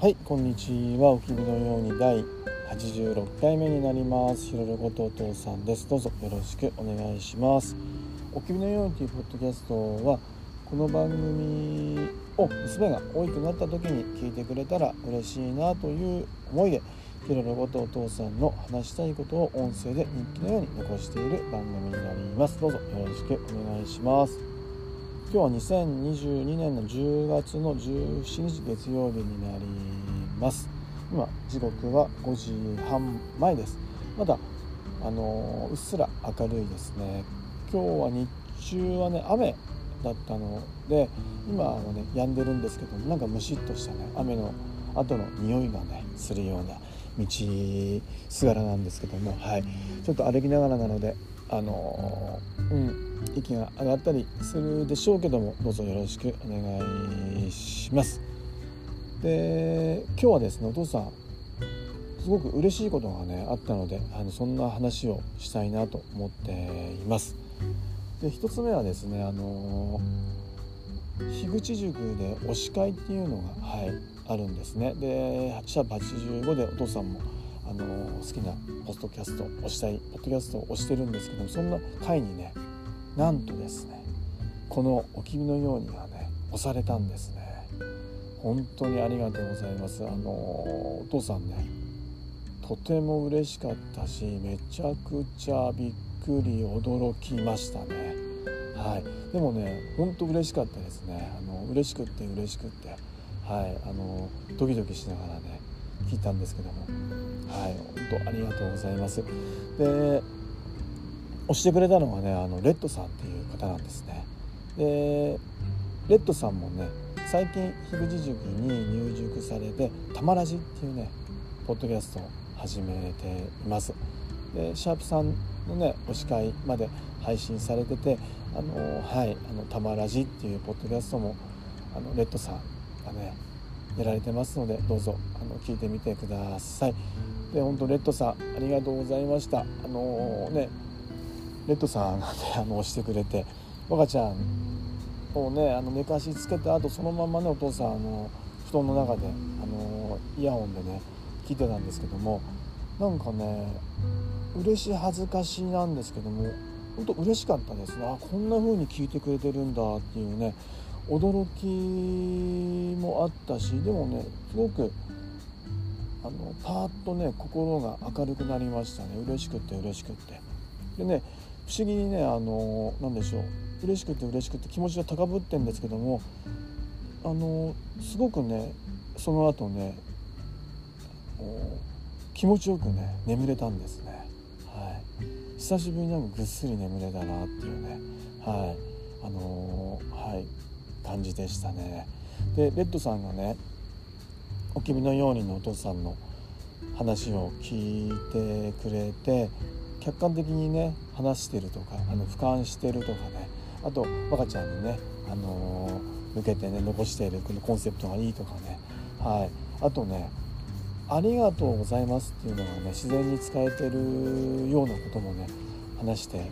はいこんにちは。おきびのように第86回目になります。ひろることお父さんです。どうぞよろしくお願いします。おきびのようにというポッドキャストはこの番組を娘が大きくなった時に聞いてくれたら嬉しいなという思いでひろることお父さんの話したいことを音声で日記のように残している番組になります。どうぞよろしくお願いします。今日は2022年の10月の17日月曜日になります。今時刻は5時半前です。まだあのうっすら明るいですね。今日は日中はね雨だったので今はね止んでるんですけどなんかムシッとしたね。雨の後の匂いがねするような道すがらなんですけどもはい。ちょっと歩きながらなのであのうん息が上がったりするでしょうけどもどうぞよろしくお願いします。で今日はですねお父さんすごく嬉しいことがねあったのであのそんな話をしたいなと思っています。で一つ目はですねあの樋口塾で推し会っていうのがはいあるんですね。でシャープ85でお父さんもあの好きなポストキャストをしたいポッドキャストをしてるんですけどもそんな会にねなんとですねこの「お君のように」がね押されたんですね。本当にありがとうございます。あのお父さんねとても嬉しかったしめちゃくちゃびっくり驚きましたね。はい。でもね本当嬉しかったですね。あの嬉しくって嬉しくって。はい。あのドキドキしながらね聞いたんですけども。はい本当ありがとうございます。で押してくれたのがねあのレッドさんっていう方なんですね。でレッドさんもね最近樋口塾に入塾されて「たまらじ」っていうねポッドキャストを始めています。でシャープさんのねお司会まで配信されてて「あのはいあのたまらじ」っていうポッドキャストもあのレッドさんがねやられてますのでどうぞあの聞いてみてください。で本当レッドさんありがとうございました。あのー、ねレッドさんがね あの押してくれて若ちゃんをねあの寝かしつけてあとそのままねお父さんあの布団の中であのイヤホンでね聞いてたんですけどもなんかね嬉しい恥ずかしいなんですけども本当嬉しかったですね。あこんな風に聞いてくれてるんだっていうね驚きもあったしでもねすごくあのパーッとね心が明るくなりましたね。嬉しくって嬉しくて。でね不思議にねあの何でしょう。嬉しくて嬉しくて気持ちが高ぶってんですけどもあのすごくねその後ね気持ちよくね眠れたんですね。はい、久しぶりになんかぐっすり眠れたなっていうね。はい。あのー、はい。感じでしたね。でレッドさんがね「お君のように」のお父さんの話を聞いてくれて客観的にね話してるとかあの俯瞰してるとかねあと若ちゃんにね、あのー、向けてね残しているこのコンセプトがいいとかね、はい、あとね「ありがとうございます」っていうのがね自然に使えてるようなこともね話して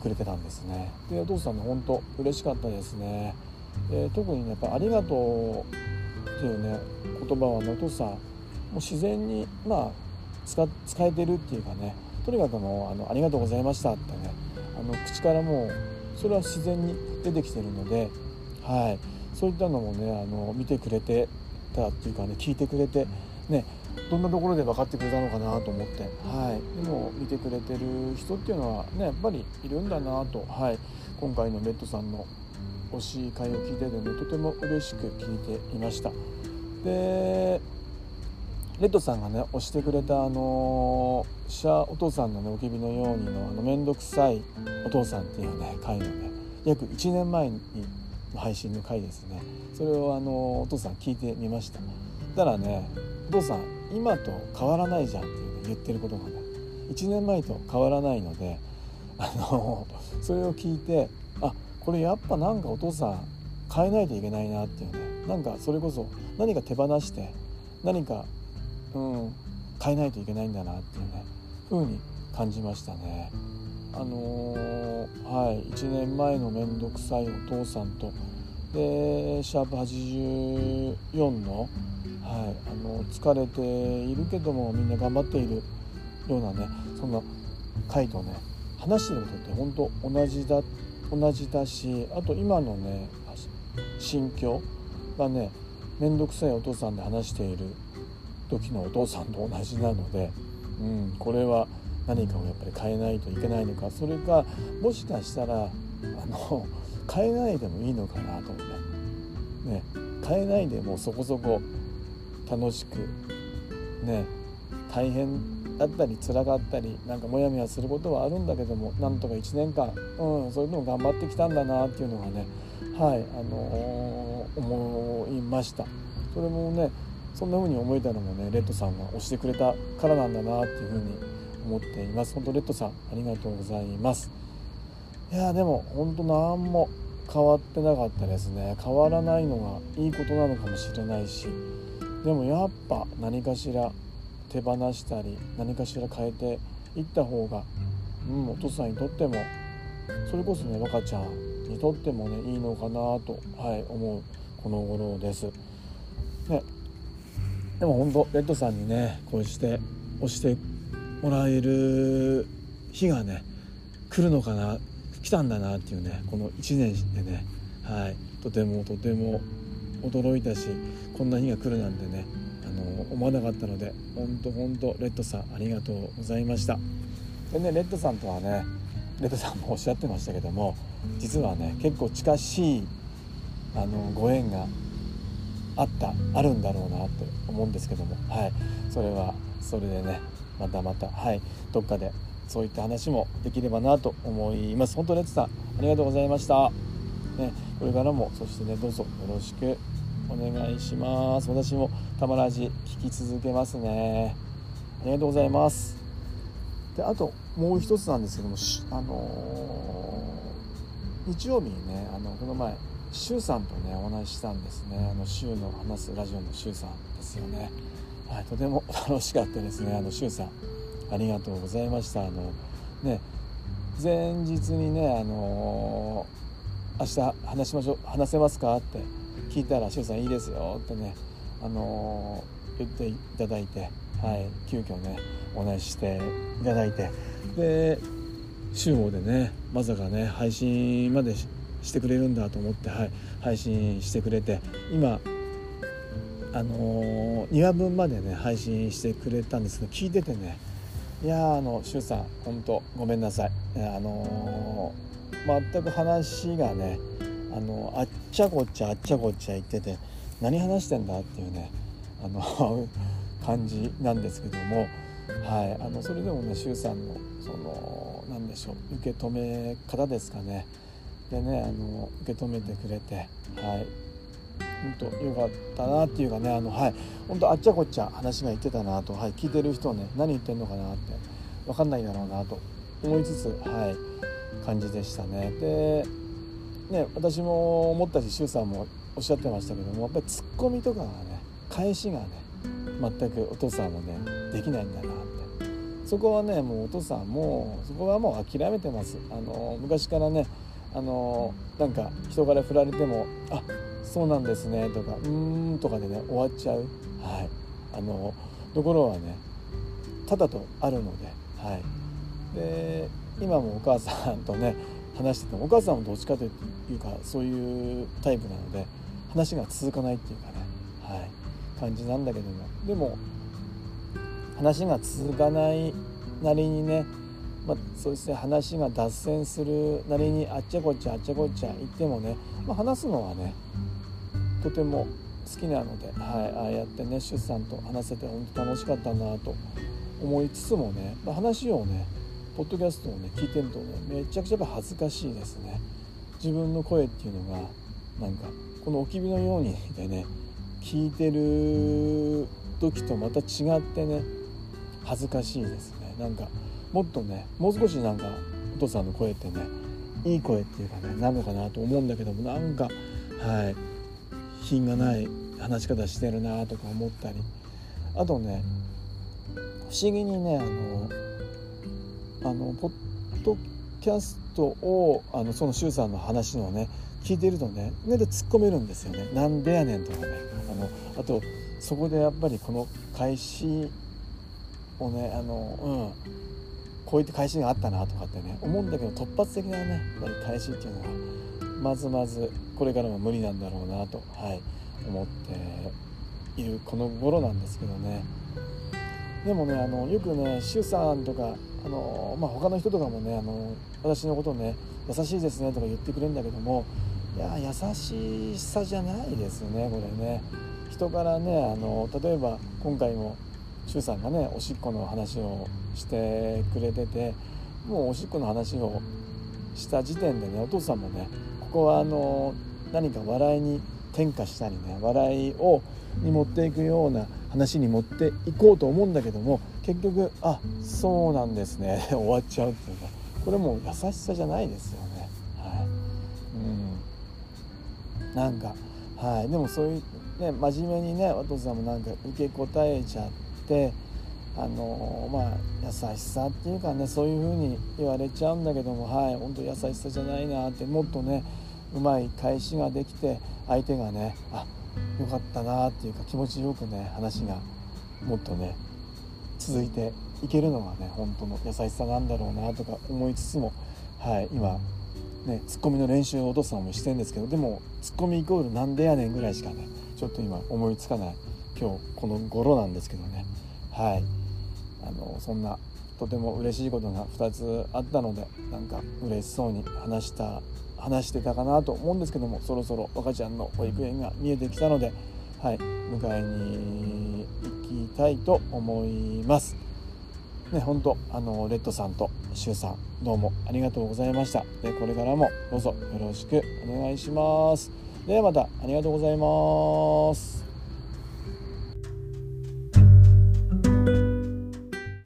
くれてたんですね。でお父さんね本当嬉しかったですね。で特に、ね、やっぱ「ありがとう」っていうね言葉はねお父さもう自然にまあ使使えてるっていうかねとにかくもうあの「ありがとうございました」ってねあの口からもうそれは自然に出てきてるので、はい、そういったのもねあの見てくれてたっていうかね聞いてくれてねどんなところで分かってくれたのかなと思って、はい、でも見てくれてる人っていうのはねやっぱりいるんだなと、はい、今回のレッドさんの推しい会を聞いててねとても嬉しく聞いていました。でレッドさんがね押してくれたあのシャお父さんのねおきびのようにのあの面倒くさいお父さんっていうね回のね約1年前に配信の回ですねそれをあのお父さん聞いてみましたたらねお父さん今と変わらないじゃんっていう、ね、言ってることがね1年前と変わらないのであのそれを聞いてあこれやっぱなんかお父さん変えないといけないなっていうね。なんかそれこそ何か手放して何かうん、変えないといけないんだなっていうね。風に感じましたね。あのー、はい1年前の面倒くさいお父さんと。でシャープ84の,、はい、あの疲れているけどもみんな頑張っているようなねそんな回とね話してることって本当同じだ同じだしあと今のね心境がね面倒くさいお父さんで話している時のお父さんと同じなので、うん、これは何かをやっぱり変えないといけないのか。それかもしかしたらあの変えないでもいいのかなと思ってね変えないでもそこそこ楽しくね大変だったり辛かったりなんかモヤモヤすることはあるんだけどもなんとか1年間、うん、それでも頑張ってきたんだなっていうのがねはいあのー、思いました。それもねそんな風に思えたのもねレッドさんが押してくれたからなんだなっていう風に思っています。本当レッドさんありがとうございます。いやでも本当何も変わってなかったですね。変わらないのがいいことなのかもしれないしでもやっぱ何かしら手放したり何かしら変えていった方が、うん、お父さんにとってもそれこそね若ちゃんにとってもねいいのかなと、はい、思うこの頃です。ね、でも本当レッドさんにねこうして押してもらえる日がね来るのかな来たんだなっていうねこの1年でね、はい、とてもとても驚いたしこんな日が来るなんてねの思わなかったので本当本当レッドさんありがとうございました。でねレッドさんとはねレッドさんもおっしゃってましたけども実はね結構近しいあのご縁があったあるんだろうなって思うんですけどもはい。それはそれでねまたまたはい。どっかでそういった話もできればなと思います。本当レッツさんありがとうございました、ね、これからもそしてねどうぞよろしくお願いします。私もたまらじ聞き続けますね。ありがとうございます。であともう一つなんですけどもあのー、日曜日にねあのこの前周さんとねお話ししたんですね。あのの話すラジオの周さんですよね。はい、とても 楽しかったですね。あの周さん。ありがとうございました。あのね前日にねあの明日話しましょう話せますかって聞いたら「周さんいいですよ」ってねあの言っていただいて、はい、急遽ねお話ししていただいてで週報でねまさかね配信までしてくれるんだと思って、はい、配信してくれて今あのー、2話分までね配信してくれたんですけど聞いててねいやあの周さん本当ごめんなさい、あのー、全く話がねあのあっちゃこっちゃあっちゃこっちゃ言ってて何話してんだっていうねあの 感じなんですけども、はい、あのそれでもね周さんのその何でしょう受け止め方ですかね。でねあの受け止めてくれてはい本当良かったなっていうかねあのはい本当あっちゃこっちゃ話が言ってたなと、はい、聞いてる人はね何言ってんのかなって分かんないだろうなと思いつつはい感じでしたね。でね私も思ったし周さんもおっしゃってましたけどもやっぱりツッコミとかがね返しがね全くお父さんもねできないんだなって。そこはねもうお父さんもそこはもう諦めてます。あの昔からねあのなんか人から振られてもあそうなんですねとかうーんとかでね終わっちゃう、はい、あのところはねただとあるので,、はい、で今もお母さんとね話しててもお母さんもどっちかというかそういうタイプなので話が続かないっていうかね、はい、感じなんだけども。でも話が続かないなりにねまあ、そうして話が脱線するなりにあっちゃこっちゃあっちゃこっちゃ言ってもね、まあ、話すのはねとても好きなので、はい、ああやってね出産と話せて本当楽しかったなと思いつつもね、まあ、話をねポッドキャストをね聞いてるとねめちゃくちゃやっぱ恥ずかしいですね。自分の声っていうのがなんかこのおきびのようにでね聞いてる時とまた違ってね恥ずかしいですね。なんかもっとねもう少しなんかお父さんの声ってねいい声っていうかねなのかなと思うんだけどもなんかはい品がない話し方してるなとか思ったり。あとね不思議にねあのあのポッドキャストをあのその周さんの話のね聞いてるとね目で突っ込めるんですよね。なんでやねんとかね。あのあとそこでやっぱりこの開始をねあのうんこういった返しがあったなとかってね思うんだけど突発的なねやっぱり返しっていうのはまずまずこれからも無理なんだろうなと、はい、思っているこの頃なんですけどね。でもねあのよくね周さんとかあの、まあ、他の人とかもねあの私のことをね優しいですねとか言ってくれるんだけどもいや優しさじゃないですねこれね。人からねあの例えば今回も周さんがねおしっこの話をしてくれててもうおしっこの話をした時点でねお父さんもねここはあの何か笑いに転化したりね笑いをに持っていくような話に持っていこうと思うんだけども結局あそうなんですね。終わっちゃうっていうか。これも優しさじゃないですよね。はい。うん。なんかはい。でもそういうね真面目にねお父さんもなんか受け答えちゃってあのまあ優しさっていうかねそういう風に言われちゃうんだけどもはい。本当優しさじゃないなってもっとねうまい返しができて相手がねあよかったなっていうか気持ちよくね話がもっとね続いていけるのがね本当の優しさなんだろうなとか思いつつもはい今ねツッコミの練習をお父さんもしてるんですけどでもツッコミイコールなんでやねんぐらいしかねちょっと今思いつかない今日この頃なんですけどね。はい。あのそんなとても嬉しいことが2つあったのでなんか嬉しそうに話した話してたかなと思うんですけどもそろそろ若ちゃんの保育園が見えてきたので、はい、迎えにきたいと思います。ね、本当あのレッドさんとシュウさんどうもありがとうございました。でこれからもどうぞよろしくお願いします。ではまたありがとうございます。